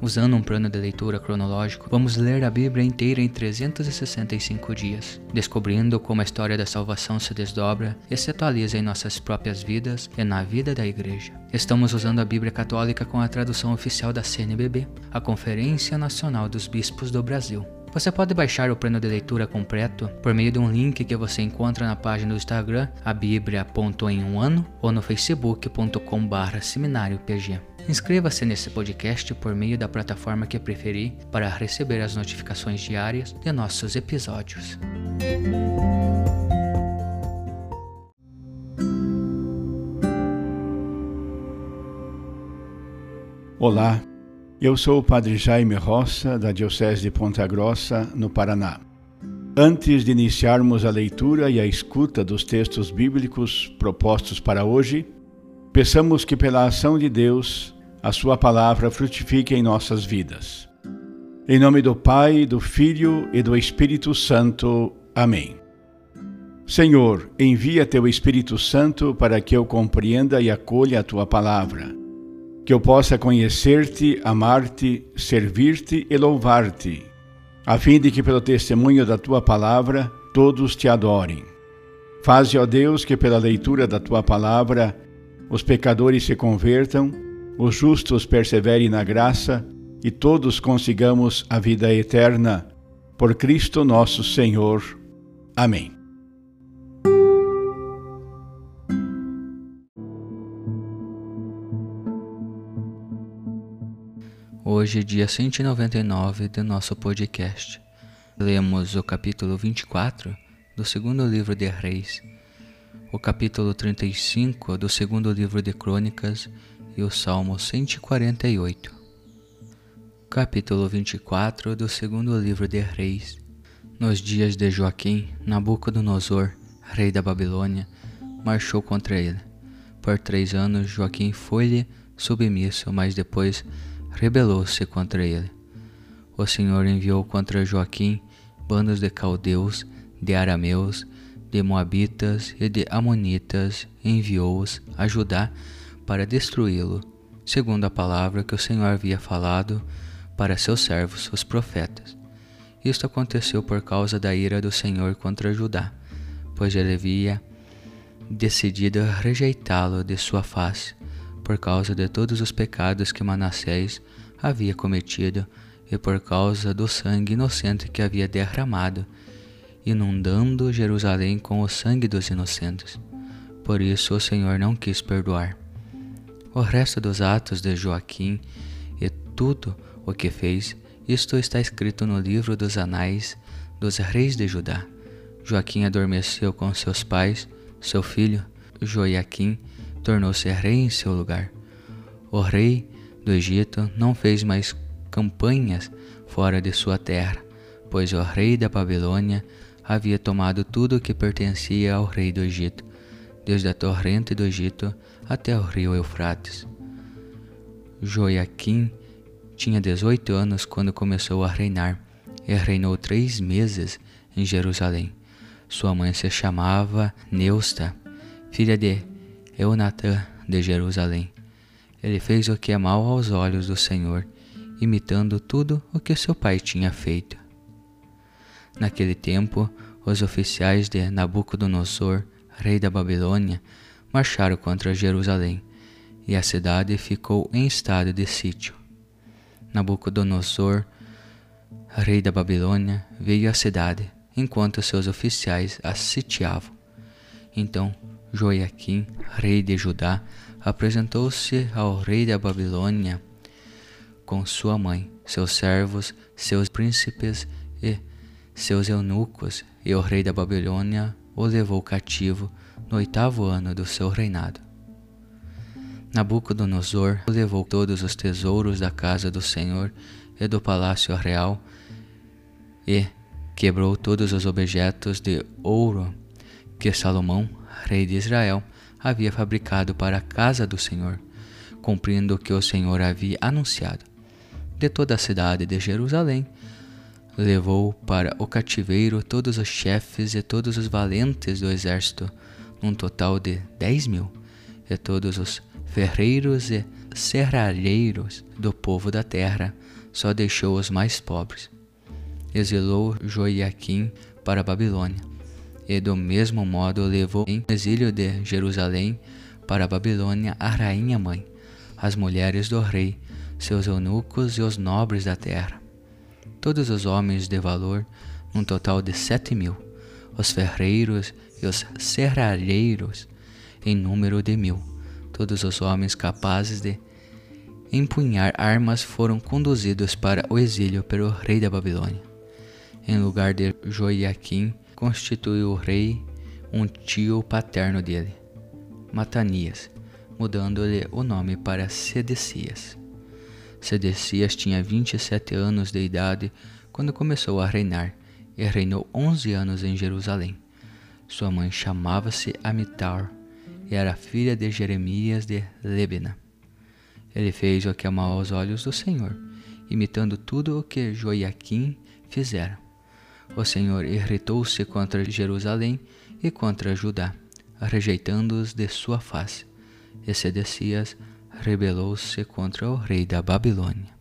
Usando um plano de leitura cronológico, vamos ler a Bíblia inteira em 365 dias, descobrindo como a história da salvação se desdobra e se atualiza em nossas próprias vidas e na vida da Igreja. Estamos usando a Bíblia Católica com a tradução oficial da CNBB, a Conferência Nacional dos Bispos do Brasil. Você pode baixar o plano de leitura completo por meio de um link que você encontra na página do Instagram, a Bíblia.em um ano, ou no facebook.com.br seminariopg. Inscreva-se nesse podcast por meio da plataforma que preferir para receber as notificações diárias de nossos episódios. Olá, eu sou o Padre Jaime Roça, da Diocese de Ponta Grossa, no Paraná. Antes de iniciarmos a leitura e a escuta dos textos bíblicos propostos para hoje, peçamos que, pela ação de Deus, a Sua palavra frutifique em nossas vidas. Em nome do Pai, do Filho e do Espírito Santo. Amém. Senhor, envia teu Espírito Santo para que eu compreenda e acolha a tua palavra, que eu possa conhecer-te, amar-te, servir-te e louvar-te, a fim de que, pelo testemunho da tua palavra, todos te adorem. Faze, ó Deus, que pela leitura da tua palavra os pecadores se convertam os justos perseverem na graça e todos consigamos a vida eterna. Por Cristo nosso Senhor. Amém. Hoje, dia 199 do nosso podcast. Lemos o capítulo 24 do segundo livro de Reis, o capítulo 35 do segundo livro de Crônicas e o Salmo 148. Capítulo 24 do segundo livro de Reis. Nos dias de Joaquim, Nabucodonosor, rei da Babilônia, marchou contra ele. Por três anos Joaquim foi-lhe submisso, mas depois rebelou-se contra ele. O Senhor enviou contra Joaquim bandos de caldeus, de arameus, de moabitas e de amonitas, enviou-os a Judá para destruí-lo, segundo a palavra que o Senhor havia falado para seus servos, os profetas. Isto aconteceu por causa da ira do Senhor contra Judá, pois ele havia decidido rejeitá-lo de sua face, por causa de todos os pecados que Manassés havia cometido e por causa do sangue inocente que havia derramado, inundando Jerusalém com o sangue dos inocentes. Por isso o Senhor não quis perdoar. O resto dos atos de Joaquim e tudo o que fez, isto está escrito no livro dos Anais dos Reis de Judá. Joaquim adormeceu com seus pais, seu filho Joaquim tornou-se rei em seu lugar. O rei do Egito não fez mais campanhas fora de sua terra, pois o rei da Babilônia havia tomado tudo o que pertencia ao rei do Egito, desde a torrente do Egito até o rio Eufrates. Joaquim tinha 18 anos quando começou a reinar e reinou três meses em Jerusalém. Sua mãe se chamava Neusta, filha de Eunatã de Jerusalém. Ele fez o que é mal aos olhos do Senhor, imitando tudo o que seu pai tinha feito. Naquele tempo, os oficiais de Nabucodonosor, rei da Babilônia, marcharam contra Jerusalém, e a cidade ficou em estado de sítio. Nabucodonosor, rei da Babilônia, veio à cidade, enquanto seus oficiais a sitiavam. Então Joaquim, rei de Judá, apresentou-se ao rei da Babilônia com sua mãe, seus servos, seus príncipes e seus eunucos, e o rei da Babilônia o levou cativo no oitavo ano do seu reinado. Nabucodonosor levou todos os tesouros da casa do Senhor e do palácio real e Quebrou todos os objetos de ouro que Salomão, rei de Israel, havia fabricado para a casa do Senhor, cumprindo o que o Senhor havia anunciado. De toda a cidade de Jerusalém, levou para o cativeiro todos os chefes e todos os valentes do exército, num total de dez mil, e todos os ferreiros e serralheiros do povo da terra, só deixou os mais pobres. Exilou Joiaquim para a Babilônia, e do mesmo modo levou em exílio de Jerusalém para a Babilônia a rainha mãe, as mulheres do rei, seus eunucos e os nobres da terra. Todos os homens de valor, um total de sete mil, os ferreiros e os serralheiros, em número de mil. Todos os homens capazes de empunhar armas foram conduzidos para o exílio pelo rei da Babilônia. Em lugar de Joiaquim, constituiu o rei um tio paterno dele, Matanias, mudando-lhe o nome para Sedecias. Sedecias tinha 27 anos de idade quando começou a reinar e reinou 11 anos em Jerusalém. Sua mãe chamava-se Amitar e era filha de Jeremias de Lebena. Ele fez o que amava aos olhos do Senhor, imitando tudo o que Joiaquim fizera. O Senhor irritou-se contra Jerusalém e contra Judá, rejeitando-os de sua face. E Sedecias rebelou-se contra o rei da Babilônia.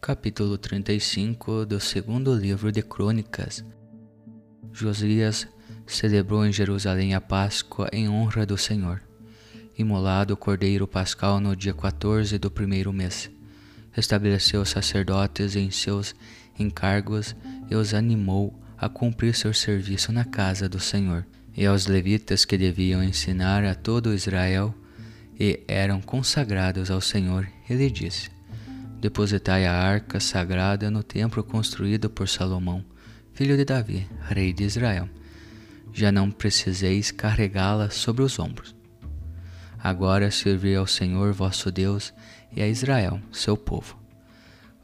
Capítulo 35 do segundo livro de Crônicas Josias celebrou em Jerusalém a Páscoa em honra do Senhor. Imolado o cordeiro pascal no dia 14 do primeiro mês. Estabeleceu os sacerdotes em seus encargos e os animou a cumprir seu serviço na casa do Senhor. E aos levitas que deviam ensinar a todo Israel e eram consagrados ao Senhor, ele disse: Depositai a arca sagrada no templo construído por Salomão, filho de Davi, rei de Israel. Já não preciseis carregá-la sobre os ombros. Agora servi ao Senhor vosso Deus e a Israel, seu povo.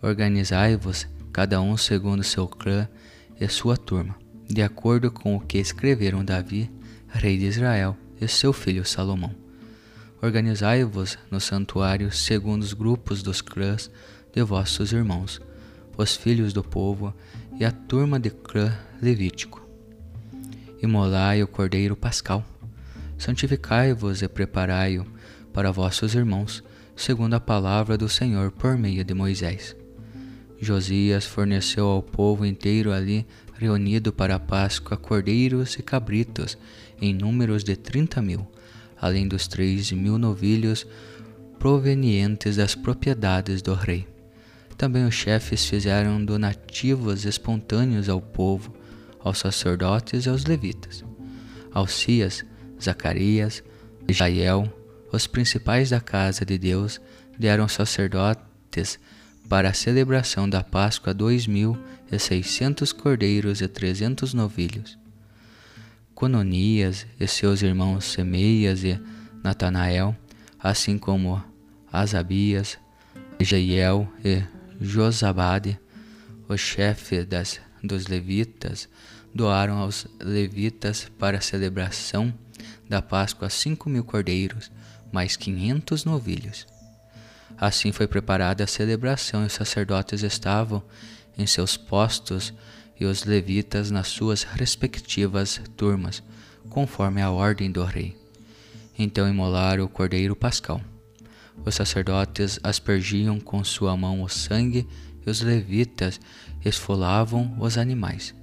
Organizai-vos, cada um segundo seu clã e sua turma, de acordo com o que escreveram Davi, rei de Israel, e seu filho Salomão. Organizai-vos no santuário segundo os grupos dos clãs de vossos irmãos, os filhos do povo e a turma de clã levítico. Imolai o cordeiro pascal. Santificai-vos e preparai-o para vossos irmãos, segundo a palavra do Senhor por meio de Moisés. Josias forneceu ao povo inteiro ali reunido para a Páscoa cordeiros e cabritos em números de trinta mil, além dos três mil novilhos provenientes das propriedades do rei. Também os chefes fizeram donativos espontâneos ao povo, aos sacerdotes e aos levitas. Alcias, Zacarias, Jael, os principais da casa de Deus, deram sacerdotes para a celebração da Páscoa dois mil e seiscentos cordeiros e trezentos novilhos. Cononias e seus irmãos Semeias e Natanael, assim como Asabias, Jeiel e Josabade, o chefe das, dos levitas, doaram aos levitas para a celebração da Páscoa cinco mil cordeiros, mais quinhentos novilhos. Assim foi preparada a celebração e os sacerdotes estavam em seus postos e os levitas nas suas respectivas turmas, conforme a ordem do rei. Então imolaram o cordeiro pascal. Os sacerdotes aspergiam com sua mão o sangue e os levitas esfolavam os animais.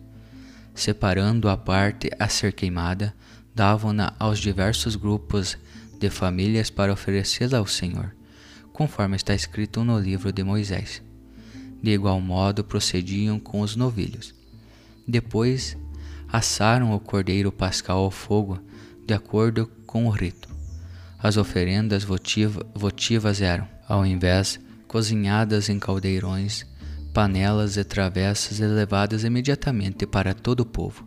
Separando a parte a ser queimada, davam-na aos diversos grupos de famílias para oferecê-la ao Senhor conforme está escrito no livro de Moisés. De igual modo procediam com os novilhos. Depois assaram o cordeiro pascal ao fogo, de acordo com o rito. As oferendas votiva, votivas eram, ao invés, cozinhadas em caldeirões, panelas e travessas e levadas imediatamente para todo o povo.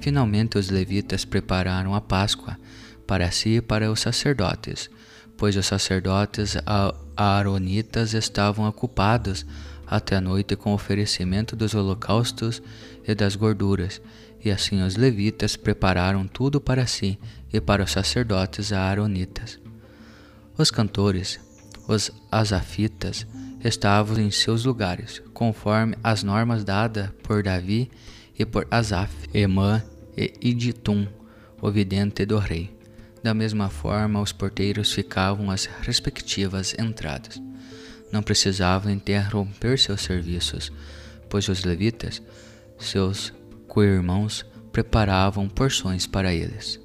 Finalmente os levitas prepararam a Páscoa para si e para os sacerdotes, pois os sacerdotes aaronitas estavam ocupados até a noite com o oferecimento dos holocaustos e das gorduras, e assim os levitas prepararam tudo para si e para os sacerdotes aaronitas. Os cantores, os asafitas, estavam em seus lugares, conforme as normas dadas por Davi e por Asaf, Emã e Iditum, o vidente do rei. Da mesma forma, os porteiros ficavam às respectivas entradas. Não precisavam interromper seus serviços, pois os levitas, seus co-irmãos, preparavam porções para eles.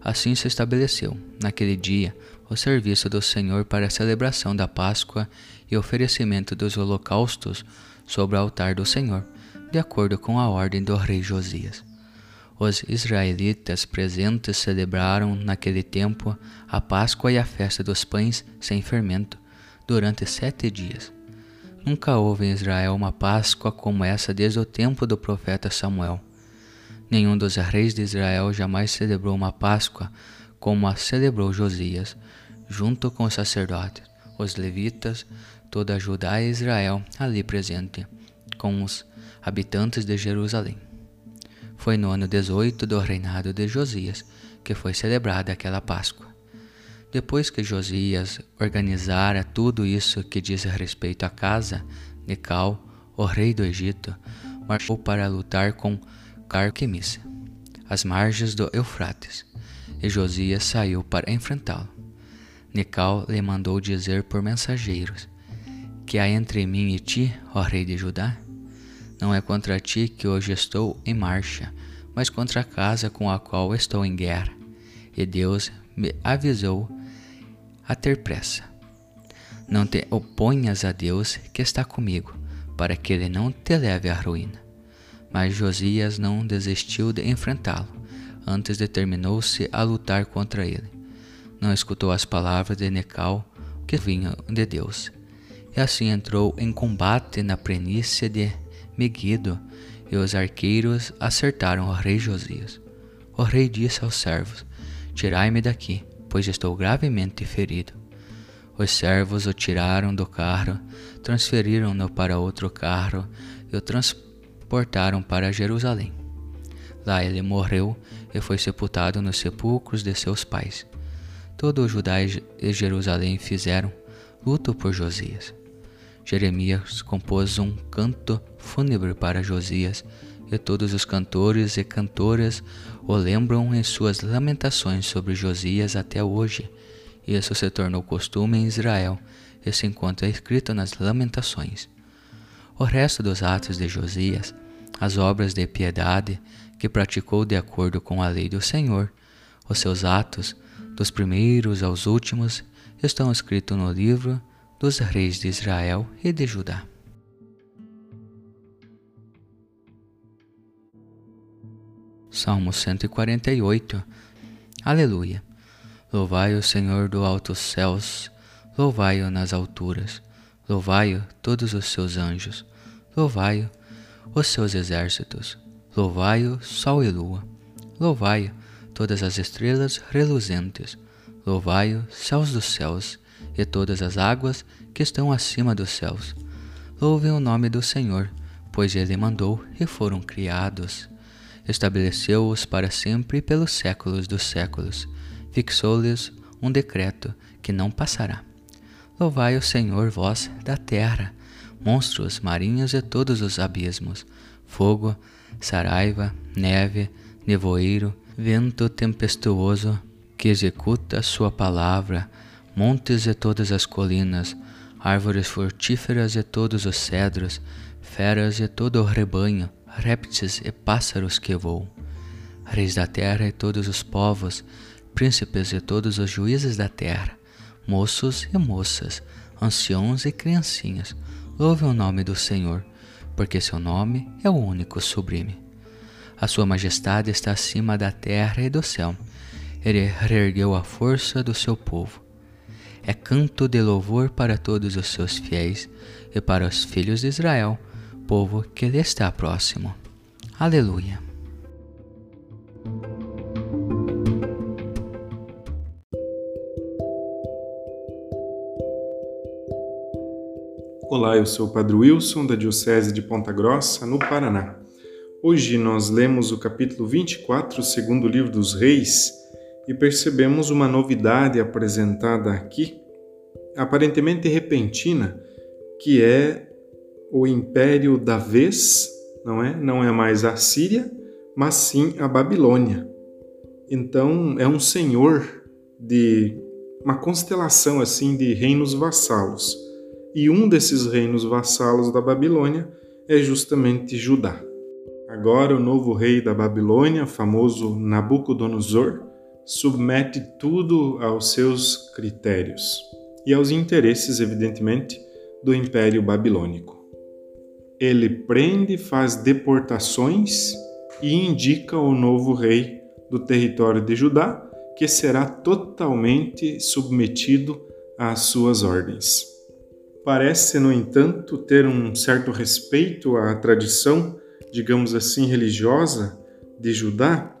Assim se estabeleceu, naquele dia, o serviço do Senhor para a celebração da Páscoa e oferecimento dos holocaustos sobre o altar do Senhor, de acordo com a ordem do rei Josias. Os israelitas presentes celebraram naquele tempo a Páscoa e a festa dos pães sem fermento durante sete dias. Nunca houve em Israel uma Páscoa como essa desde o tempo do profeta Samuel. Nenhum dos reis de Israel jamais celebrou uma Páscoa como a celebrou Josias, junto com os sacerdotes, os levitas, toda a Judá e Israel ali presente, com os habitantes de Jerusalém. Foi no ano 18 do reinado de Josias que foi celebrada aquela Páscoa. Depois que Josias organizara tudo isso que diz respeito à casa, Necal, o rei do Egito, marchou para lutar com Carquemis, às margens do Eufrates, e Josias saiu para enfrentá-lo. Necal lhe mandou dizer por mensageiros: Que há entre mim e ti, ó rei de Judá? Não é contra ti que hoje estou em marcha, mas contra a casa com a qual estou em guerra. E Deus me avisou a ter pressa. Não te oponhas a Deus que está comigo, para que ele não te leve à ruína. Mas Josias não desistiu de enfrentá-lo, antes determinou-se a lutar contra ele. Não escutou as palavras de Necal, que vinham de Deus. E assim entrou em combate na prenícia de Meguido, e os arqueiros acertaram o rei Josias. O rei disse aos servos: Tirai-me daqui, pois estou gravemente ferido. Os servos o tiraram do carro, transferiram-no para outro carro e o transportaram para Jerusalém. Lá ele morreu e foi sepultado nos sepulcros de seus pais. Todo o Judá e Jerusalém fizeram luto por Josias. Jeremias compôs um canto fúnebre para Josias, e todos os cantores e cantoras o lembram em suas lamentações sobre Josias até hoje. Isso se tornou costume em Israel e se encontra escrito nas Lamentações. O resto dos atos de Josias, as obras de piedade que praticou de acordo com a lei do Senhor, os seus atos, dos primeiros aos últimos, estão escritos no livro dos reis de Israel e de Judá. Salmo 148 Aleluia! Louvai o Senhor do altos céus, louvai-o nas alturas, louvai-o todos os seus anjos, louvai-o os seus exércitos, louvai-o sol e lua, louvai-o todas as estrelas reluzentes, louvai-o céus dos céus e todas as águas que estão acima dos céus. Louvem o nome do Senhor, pois ele mandou e foram criados. Estabeleceu-os para sempre pelos séculos dos séculos. Fixou-lhes um decreto que não passará. Louvai o Senhor, vós da terra, monstros marinhos e todos os abismos, fogo, saraiva, neve, nevoeiro, vento tempestuoso, que executa sua palavra, montes e todas as colinas, árvores frutíferas e todos os cedros, feras e todo o rebanho, répteis e pássaros que voam, reis da terra e todos os povos, príncipes e todos os juízes da terra, moços e moças, anciãos e criancinhas, louvem o nome do Senhor, porque seu nome é o único sublime. A sua majestade está acima da terra e do céu. Ele reergueu a força do seu povo é canto de louvor para todos os seus fiéis e para os filhos de Israel, povo que lhe está próximo. Aleluia. Olá, eu sou o Padre Wilson, da Diocese de Ponta Grossa, no Paraná. Hoje nós lemos o capítulo 24, segundo livro dos Reis, e percebemos uma novidade apresentada aqui, aparentemente repentina, que é o império da vez, não é? Não é mais a Síria, mas sim a Babilônia. Então, é um senhor de uma constelação assim de reinos vassalos e um desses reinos vassalos da Babilônia é justamente Judá. Agora, o novo rei da Babilônia, famoso Nabucodonosor, submete tudo aos seus critérios e aos interesses, evidentemente, do Império Babilônico. Ele prende, faz deportações e indica o novo rei do território de Judá, que será totalmente submetido às suas ordens parece, no entanto, ter um certo respeito à tradição, digamos assim, religiosa de Judá,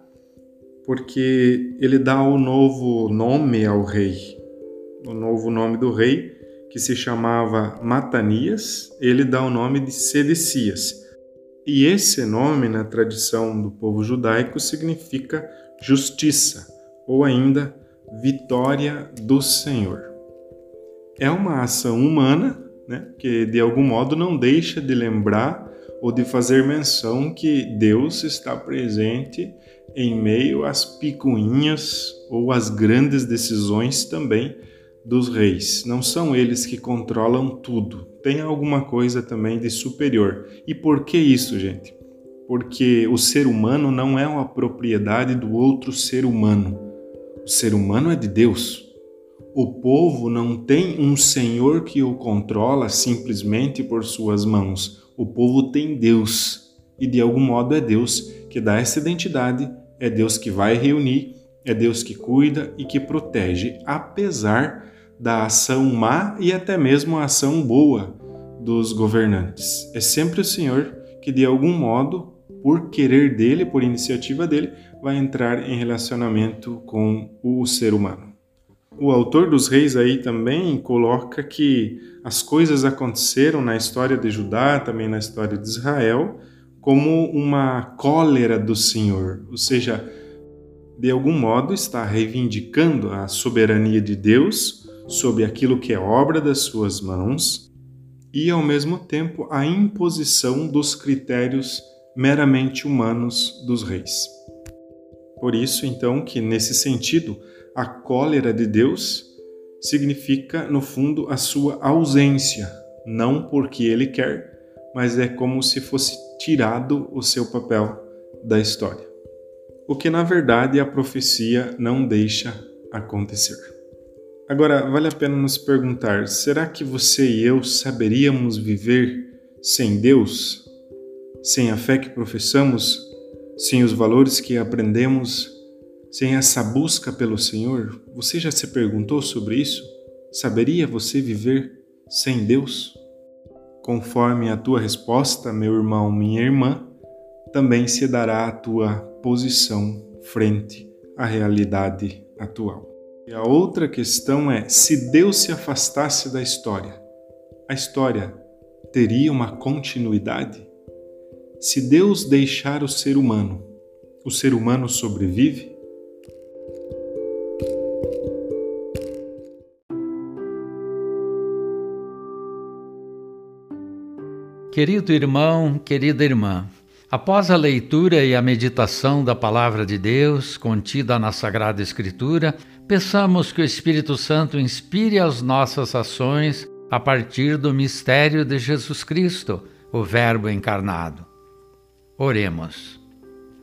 porque ele dá o novo nome ao rei. O novo nome do rei, que se chamava Matanias, ele dá o nome de Sedecias. E esse nome, na tradição do povo judaico, significa justiça, ou ainda vitória do Senhor é uma ação humana, né, que de algum modo não deixa de lembrar ou de fazer menção que Deus está presente em meio às picuinhas ou às grandes decisões também dos reis. Não são eles que controlam tudo. Tem alguma coisa também de superior. E por que isso, gente? Porque o ser humano não é uma propriedade do outro ser humano. O ser humano é de Deus. O povo não tem um senhor que o controla simplesmente por suas mãos. O povo tem Deus. E de algum modo é Deus que dá essa identidade, é Deus que vai reunir, é Deus que cuida e que protege, apesar da ação má e até mesmo a ação boa dos governantes. É sempre o Senhor que, de algum modo, por querer dele, por iniciativa dele, vai entrar em relacionamento com o ser humano. O autor dos reis aí também coloca que as coisas aconteceram na história de Judá, também na história de Israel, como uma cólera do Senhor, ou seja, de algum modo está reivindicando a soberania de Deus sobre aquilo que é obra das suas mãos e, ao mesmo tempo, a imposição dos critérios meramente humanos dos reis. Por isso, então, que nesse sentido, a cólera de Deus significa, no fundo, a sua ausência, não porque ele quer, mas é como se fosse tirado o seu papel da história. O que na verdade a profecia não deixa acontecer. Agora, vale a pena nos perguntar: será que você e eu saberíamos viver sem Deus? Sem a fé que professamos? Sem os valores que aprendemos? Sem essa busca pelo Senhor, você já se perguntou sobre isso? Saberia você viver sem Deus? Conforme a tua resposta, meu irmão, minha irmã, também se dará a tua posição frente à realidade atual. E a outra questão é: se Deus se afastasse da história, a história teria uma continuidade? Se Deus deixar o ser humano, o ser humano sobrevive? Querido irmão, querida irmã, após a leitura e a meditação da Palavra de Deus contida na Sagrada Escritura, peçamos que o Espírito Santo inspire as nossas ações a partir do mistério de Jesus Cristo, o Verbo encarnado. Oremos.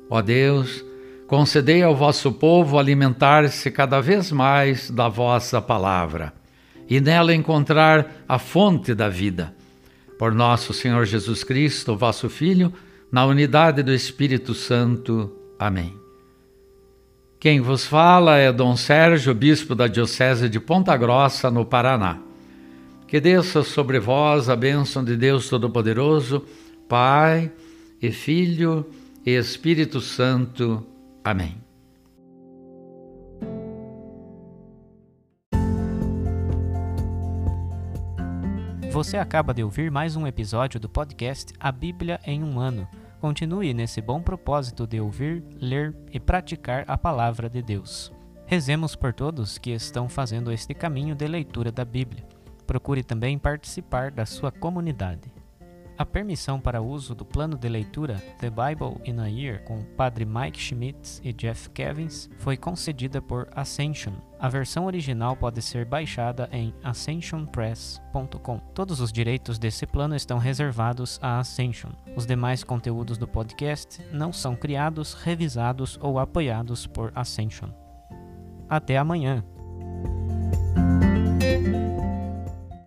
Ó Deus, concedei ao vosso povo alimentar-se cada vez mais da vossa palavra e nela encontrar a fonte da vida por nosso Senhor Jesus Cristo, vosso Filho, na unidade do Espírito Santo. Amém. Quem vos fala é Dom Sérgio, bispo da Diocese de Ponta Grossa, no Paraná. Que desça sobre vós a bênção de Deus Todo-Poderoso, Pai e Filho e Espírito Santo. Amém. Você acaba de ouvir mais um episódio do podcast A Bíblia em um Ano. Continue nesse bom propósito de ouvir, ler e praticar a palavra de Deus. Rezemos por todos que estão fazendo este caminho de leitura da Bíblia. Procure também participar da sua comunidade. A permissão para uso do plano de leitura The Bible in a Year com Padre Mike Schmitz e Jeff Kevins foi concedida por Ascension. A versão original pode ser baixada em ascensionpress.com. Todos os direitos desse plano estão reservados à Ascension. Os demais conteúdos do podcast não são criados, revisados ou apoiados por Ascension. Até amanhã!